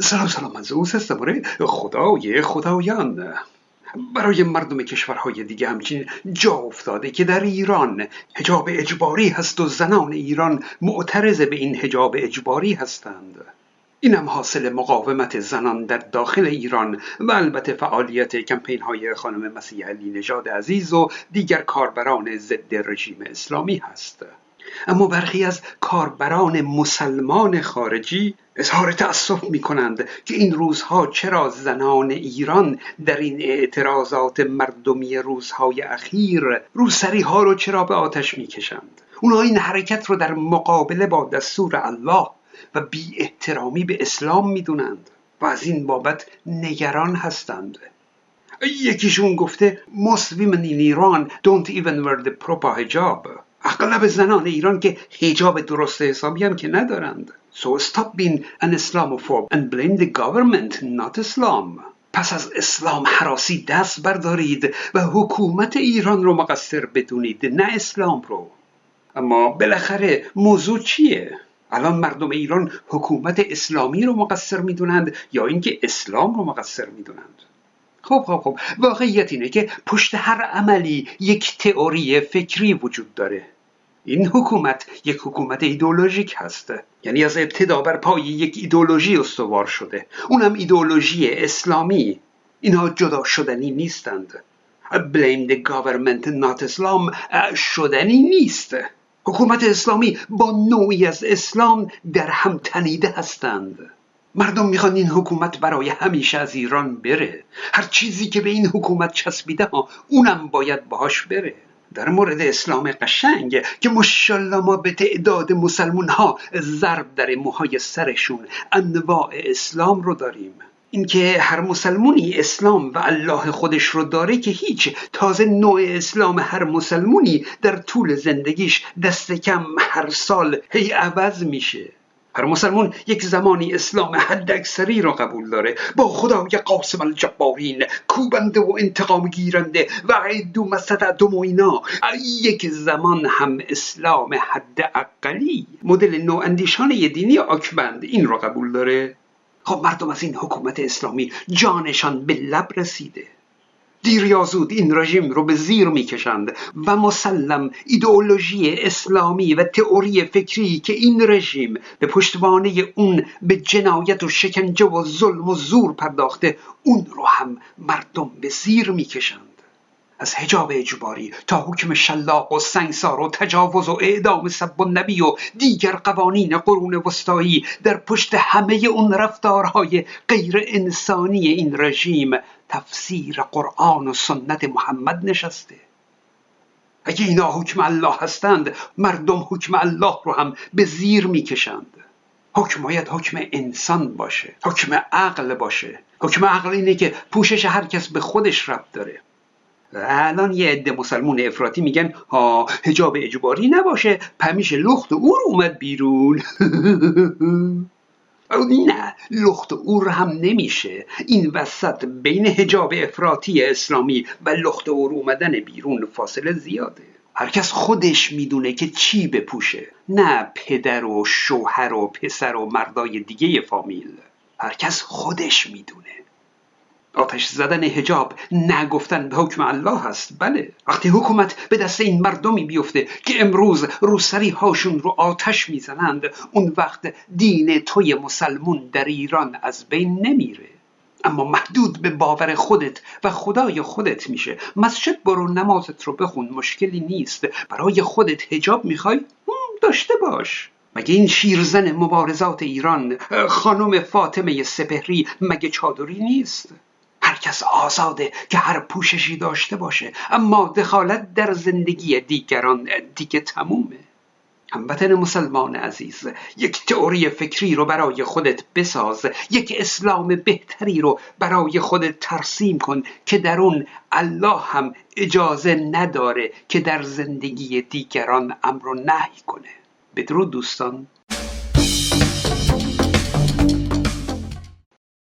سلام سلام من زوس هستم. خدای خدایان. برای مردم کشورهای دیگه همچین جا افتاده که در ایران هجاب اجباری هست و زنان ایران معترض به این هجاب اجباری هستند. اینم حاصل مقاومت زنان در داخل ایران و البته فعالیت کمپین های خانم مسیح علی نژاد عزیز و دیگر کاربران ضد رژیم اسلامی هست. اما برخی از کاربران مسلمان خارجی اظهار تأسف می کنند که این روزها چرا زنان ایران در این اعتراضات مردمی روزهای اخیر روسری ها رو چرا به آتش می کشند اونها این حرکت رو در مقابله با دستور الله و بی احترامی به اسلام می‌دونند و از این بابت نگران هستند. یکیشون گفته most women in Iran don't even wear the proper hijab. اغلب زنان ایران که حجاب درست حسابی هم که ندارند. So stop being an Islamophobe and blame the government not Islam. پس از اسلام حراسی دست بردارید و حکومت ایران رو مقصر بدونید نه اسلام رو. اما بالاخره موضوع چیه؟ الان مردم ایران حکومت اسلامی رو مقصر می‌دونند یا اینکه اسلام رو مقصر می‌دونند؟ خب خب خب. واقعیت اینه که پشت هر عملی یک تئوری فکری وجود داره. این حکومت یک حکومت ایدولوژیک هست یعنی از ابتدا بر پای یک ایدولوژی استوار شده. اونم ایدولوژی اسلامی. اینها جدا شدنی نیستند. Blame the government not Islam. شدنی نیست. حکومت اسلامی با نوعی از اسلام در هم تنیده هستند. مردم می‌خوان این حکومت برای همیشه از ایران بره. هر چیزی که به این حکومت چسبیده ها اونم باید باهاش بره. در مورد اسلام قشنگ که مشالله ما به تعداد مسلمون ها ضرب در موهای سرشون انواع اسلام رو داریم. اینکه هر مسلمونی اسلام و الله خودش رو داره که هیچ تازه نوع اسلام هر مسلمونی در طول زندگیش دست کم هر سال هی عوض میشه. هر مسلمون یک زمانی اسلام حد اکثری را قبول داره. با خدای قاسم الجبارین کوبنده و انتقام گیرنده و عدو دو اینا. یک زمان هم اسلام حد اقلی مدل نواندیشانه دینی آکبند این را قبول داره. خب مردم از این حکومت اسلامی جانشان به لب رسیده. دیر یا زود این رژیم رو به زیر می‌کشند و مسلم ایدئولوژی اسلامی و تئوری فکری که این رژیم به پشتوانه اون به جنایت و شکنجه و ظلم و زور پرداخته اون رو هم مردم به زیر می‌کشند. از حجاب اجباری تا حکم شلاق و سنگسار و تجاوز و اعدام سب و نبی و دیگر قوانین قرون وسطایی در پشت همه اون رفتارهای غیر انسانی این رژیم تفسیر قرآن و سنت محمد نشسته. اگه اینا حکم الله هستند مردم حکم الله رو هم به زیر می‌کشند. حکم باید حکم انسان باشه حکم عقل باشه. حکم عقل اینه که پوشش هر کس به خودش ربط داره. الان یه عده مسلمون افراطی میگن ها هجاب اجباری نباشه پمیش لخت اور اومد بیرون. نه لخت اور هم نمیشه. این وسط بین هجاب افراطی اسلامی و لخت اور اومدن بیرون فاصله زیاده. هرکس خودش می‌دونه که چی بپوشه. نه پدر و شوهر و پسر و مردای دیگه فامیل. هرکس خودش می‌دونه. آتش زدن هجاب نگفتن به حکم الله هست بله وقتی حکومت به دست این مردمی بیفته که امروز روسری هاشون رو آتش می‌زنند اون وقت دین توی مسلمون در ایران از بین نمیره. اما محدود به باور خودت و خدای خودت میشه. مسجد برو نمازت رو بخون مشکلی نیست. برای خودت هجاب می‌خوای؟ داشته باش. مگه این شیرزن مبارزات ایران خانم فاطمه سپهری مگه چادری نیست؟ کس آزاده که هر پوششی داشته باشه. اما دخالت در زندگی دیگران دیگه تمومه. هموطن مسلمان عزیز یک تئوری فکری رو برای خودت بساز یک اسلام بهتری رو برای خودت ترسیم کن که در اون الله هم اجازه نداره که در زندگی دیگران امر و نهی کنه. بدرود دوستان.